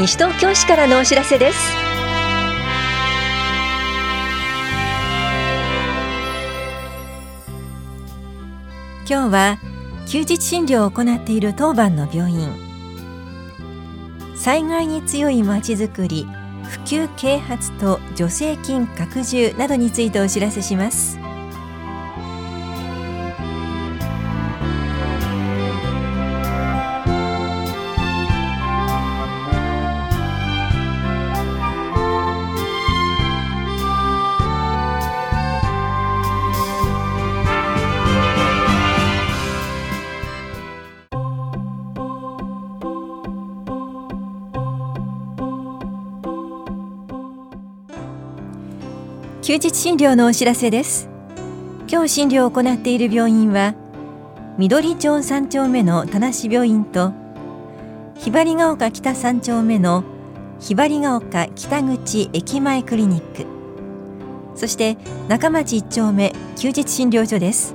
西東京市からのお知らせです。今日は休日診療を行っている当番の病院。災害に強いまちづくり普及啓発と助成金拡充などについてお知らせします。休日診療のお知らせです。今日診療を行っている病院は緑町三丁目の田無病院とひばりが丘北三丁目のひばりが丘北口駅前クリニックそして中町一丁目休日診療所です。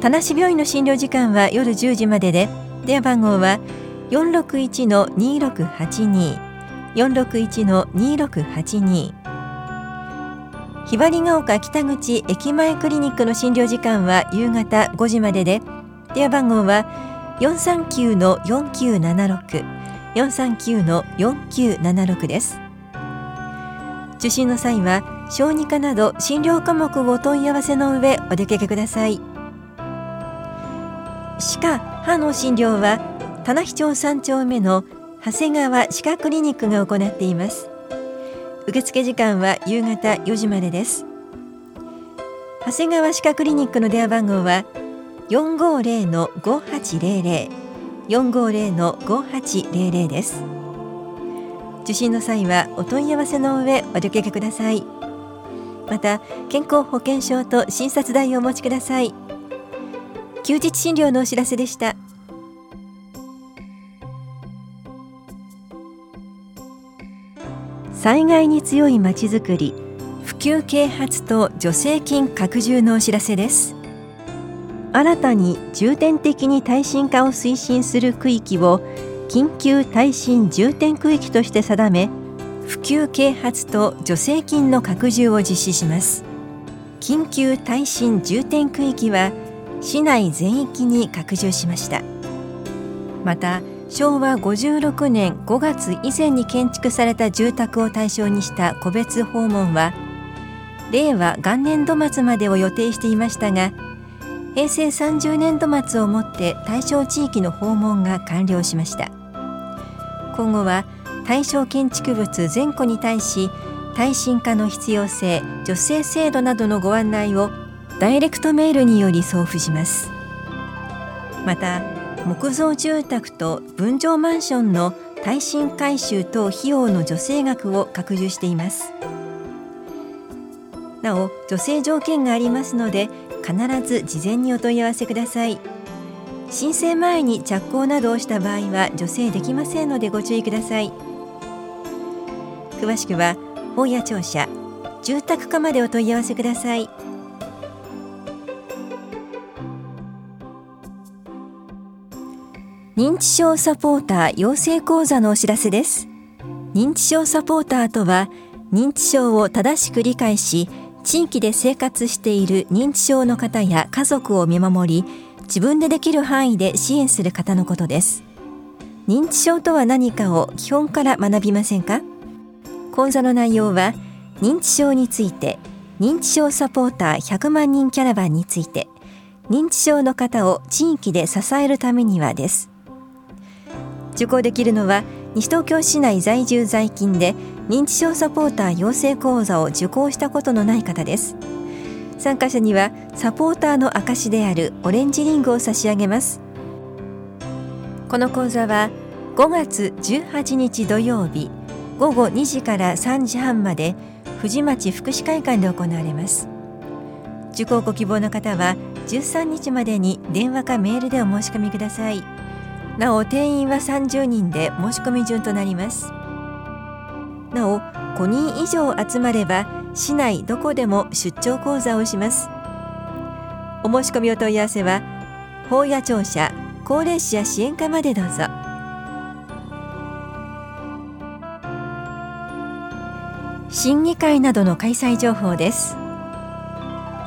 田無病院の診療時間は夜10時までで電話番号は461-2682 461-2682ひばりが丘北口駅前クリニックの診療時間は夕方5時までで電話番号は439-4976 439-4976です。受診の際は小児科など診療科目をお問い合わせの上お出かけください。歯科・歯の診療は棚視町3丁目の長谷川歯科クリニックが行っています。受付時間は夕方4時までです。長谷川歯科クリニックの電話番号は450-5800 450-5800です。受診の際はお問い合わせの上お出かけください。また健康保険証と診察代をお持ちください。休日診療のお知らせでした。災害に強いまちづくり普及啓発と助成金拡充のお知らせです。新たに重点的に耐震化を推進する区域を緊急耐震重点区域として定め普及啓発と助成金の拡充を実施します。緊急耐震重点区域は市内全域に拡充しました。また昭和56年5月以前に建築された住宅を対象にした個別訪問は令和元年度末までを予定していましたが平成30年度末をもって対象地域の訪問が完了しました。今後は対象建築物全戸に対し耐震化の必要性助成制度などのご案内をダイレクトメールにより送付します。また木造住宅と分譲マンションの耐震改修等費用の助成額を拡充しています。なお助成条件がありますので必ず事前にお問い合わせください。申請前に着工などをした場合は助成できませんのでご注意ください。詳しくは本屋庁舎住宅課までお問い合わせください。認知症サポーター養成講座のお知らせです。認知症サポーターとは認知症を正しく理解し地域で生活している認知症の方や家族を見守り自分でできる範囲で支援する方のことです。認知症とは何かを基本から学びませんか？講座の内容は認知症について認知症サポーター100万人キャラバンについて認知症の方を地域で支えるためにはです。受講できるのは西東京市内在住在勤で認知症サポーター養成講座を受講したことのない方です。参加者にはサポーターの証であるオレンジリングを差し上げます。この講座は5月18日土曜日午後2時から3時半まで藤町福祉会館で行われます。受講ご希望の方は13日までに電話かメールでお申し込みください。なお定員は30人で申し込み順となります。なお5人以上集まれば市内どこでも出張講座をします。お申し込みお問い合わせは法や庁舎高齢者支援課までどうぞ。審議会などの開催情報です。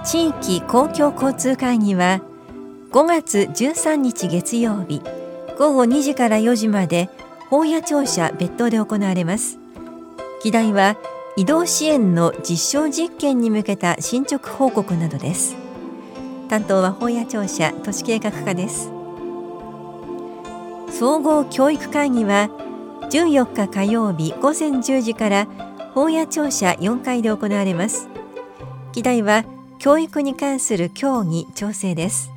地域公共交通会議は5月13日月曜日。午後2時から4時まで法屋庁舎別当で行われます。議題は移動支援の実証実験に向けた進捗報告などです。担当は法屋庁舎都市計画課です。総合教育会議は14日火曜日午前10時から法屋庁舎4階で行われます。議題は教育に関する協議調整です。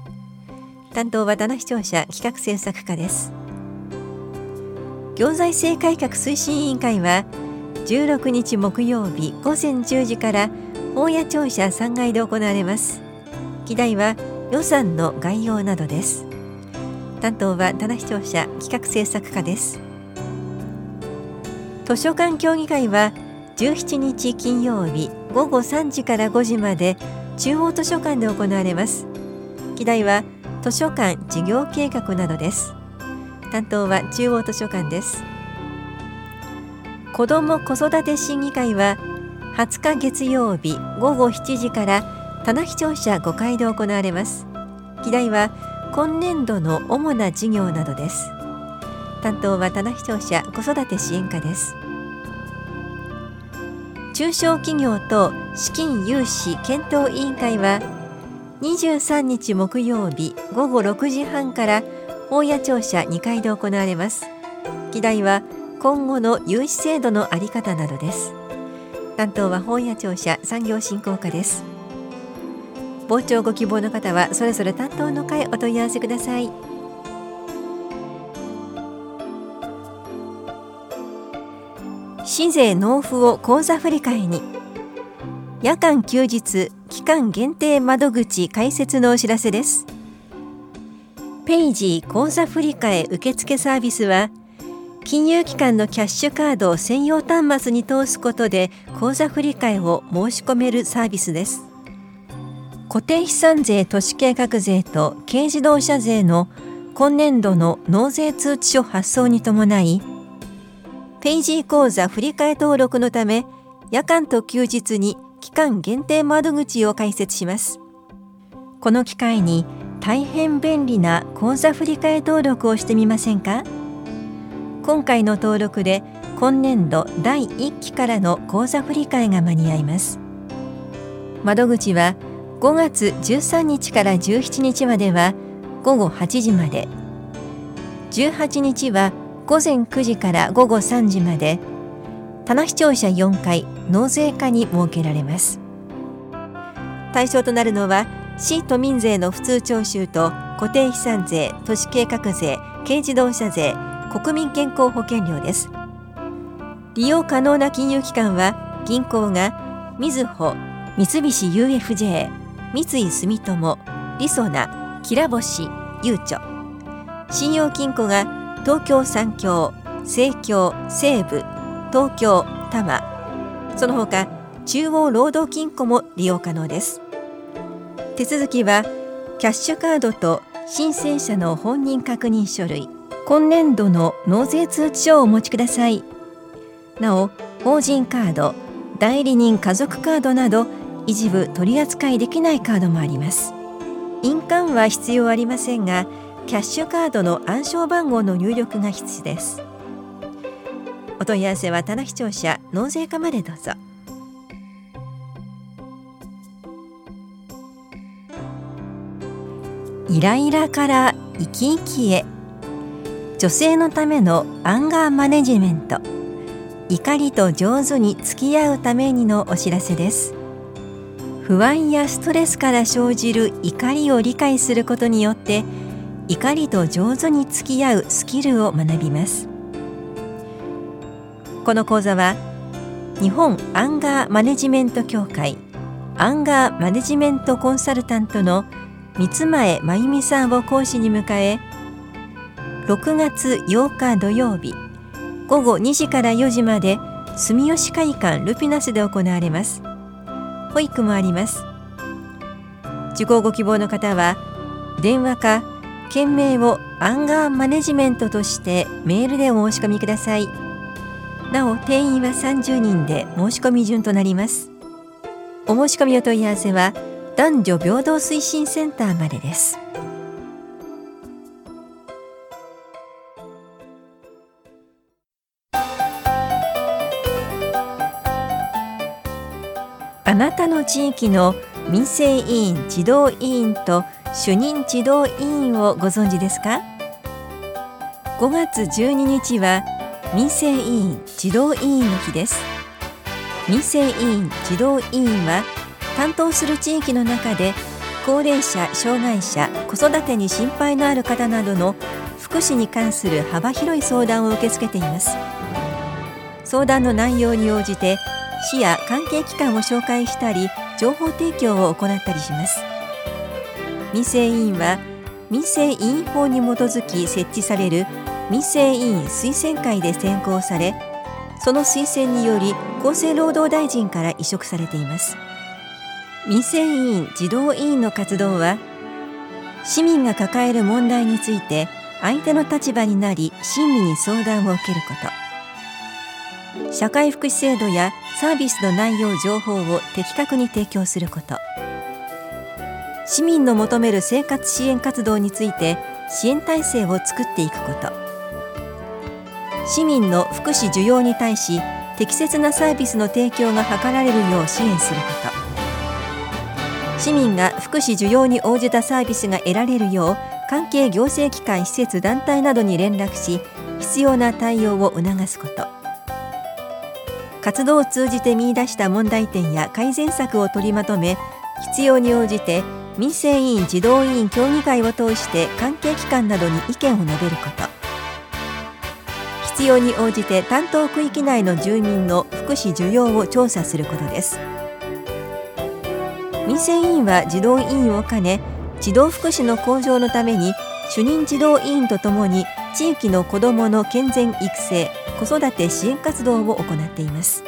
担当は棚視聴者企画制作課です。行財政改革推進委員会は16日木曜日午前10時から法屋庁舎3階で行われます。議題は予算の概要などです。担当は棚視聴者企画制作課です。図書館協議会は17日金曜日午後3時から5時まで中央図書館で行われます。議題は図書館事業計画などです。担当は中央図書館です。子ども子育て審議会は20日月曜日午後7時から棚視聴者5階で行われます。議題は今年度の主な事業などです。担当は棚視聴者子育て支援課です。中小企業と資金融資検討委員会は23日木曜日午後6時半から大谷庁舎2階で行われます。議題は今後の融資制度のあり方などです。担当は本屋庁舎産業振興課です。傍聴ご希望の方はそれぞれ担当の会お問い合わせください。市税納付を口座振替に。夜間休日期間限定窓口開設のお知らせです。ペイジー口座振替受付サービスは金融機関のキャッシュカードを専用端末に通すことで口座振替を申し込めるサービスです。固定資産税都市計画税と軽自動車税の今年度の納税通知書発送に伴いペイジー口座振替登録のため夜間と休日に間限定窓口を開設します。この機会に大変便利な口座振替登録をしてみませんか？今回の登録で今年度第1期からの口座振替が間に合います。窓口は5月13日から17日までは午後8時まで。18日は午前9時から午後3時まで。棚視聴者4回納税課に設けられます。対象となるのは市都民税の普通徴収と固定資産税都市計画税軽自動車税国民健康保険料です。利用可能な金融機関は銀行がみずほ三菱 UFJ 三井住友りそなきらぼしゆうちょ。信用金庫が東京三協西京西武東京多摩その他中央労働金庫も利用可能です。手続きはキャッシュカードと申請者の本人確認書類今年度の納税通知書をお持ちください。なお法人カード代理人家族カードなど一部取り扱いできないカードもあります。印鑑は必要ありませんがキャッシュカードの暗証番号の入力が必須です。お問い合わせは棚視聴者納税課までどうぞ。イライラから生き生きへ。女性のためのアンガーマネジメント。怒りと上手に付き合うためにのお知らせです。不安やストレスから生じる怒りを理解することによって怒りと上手に付き合うスキルを学びます。この講座は日本アンガーマネジメント協会アンガーマネジメントコンサルタントの三前真由美さんを講師に迎え6月8日土曜日午後2時から4時まで住吉会館ルピナスで行われます。保育もあります。受講ご希望の方は電話か件名をアンガーマネジメントとしてメールでお申し込みください。なお定員は30人で申し込み順となります。お申し込みお問い合わせは男女平等推進センターまでです。あなたの地域の民生委員児童委員と主任児童委員をご存知ですか？5月12日は民生委員児童委員の日です。民生委員児童委員は担当する地域の中で高齢者障害者子育てに心配のある方などの福祉に関する幅広い相談を受け付けています。相談の内容に応じて市や関係機関を紹介したり情報提供を行ったりします。民生委員は民生委員法に基づき設置される民生委員推薦会で選考されその推薦により厚生労働大臣から委嘱されています。民生委員児童委員の活動は市民が抱える問題について相手の立場になり親身に相談を受けること。社会福祉制度やサービスの内容情報を的確に提供すること。市民の求める生活支援活動について支援体制を作っていくこと。市民の福祉需要に対し適切なサービスの提供が図られるよう支援すること。市民が福祉需要に応じたサービスが得られるよう関係行政機関施設団体などに連絡し必要な対応を促すこと。活動を通じて見出した問題点や改善策を取りまとめ必要に応じて民生委員児童委員協議会を通して関係機関などに意見を述べること。必要に応じて担当区域内の住民の福祉需要を調査することです。民生委員は児童委員を兼ね児童福祉の向上のために主任児童委員とともに地域の子どもの健全育成子育て支援活動を行っています。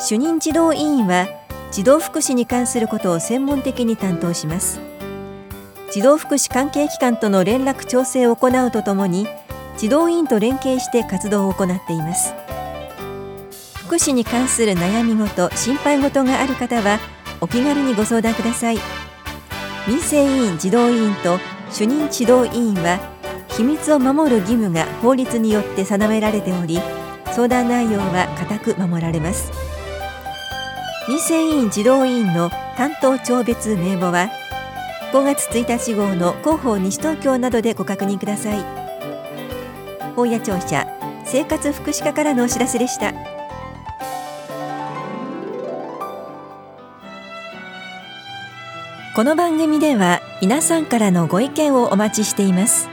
主任児童委員は児童福祉に関することを専門的に担当します。児童福祉関係機関との連絡調整を行うとともに児童委員と連携して活動を行っています。福祉に関する悩み事心配事がある方はお気軽にご相談ください。民生委員児童委員と主任指導委員は秘密を守る義務が法律によって定められており相談内容は固く守られます。民生委員児童委員の担当庁別名簿は5月1日号の広報西東京などでご確認ください。本屋庁舎生活福祉課からのお知らせでした。この番組では皆さんからのご意見をお待ちしています。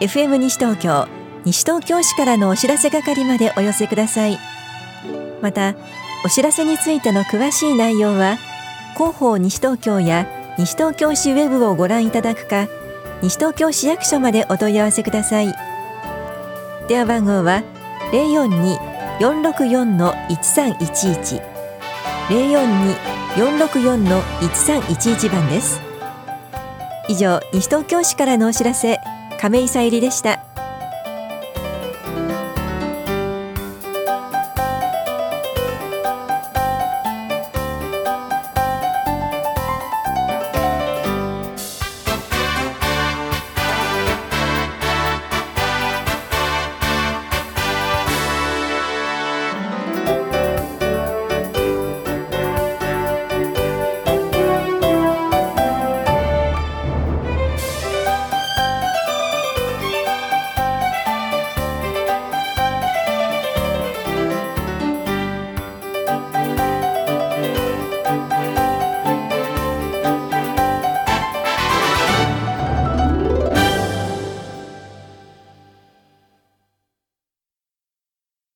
FM 西東京西東京市からのお知らせ係までお寄せください。またお知らせについての詳しい内容は広報西東京や西東京市ウェブをご覧いただくか西東京市役所までお問い合わせください。電話番号は042-464-1311 042-464-1311番です。以上西東京市からのお知らせ亀井さゆりでした。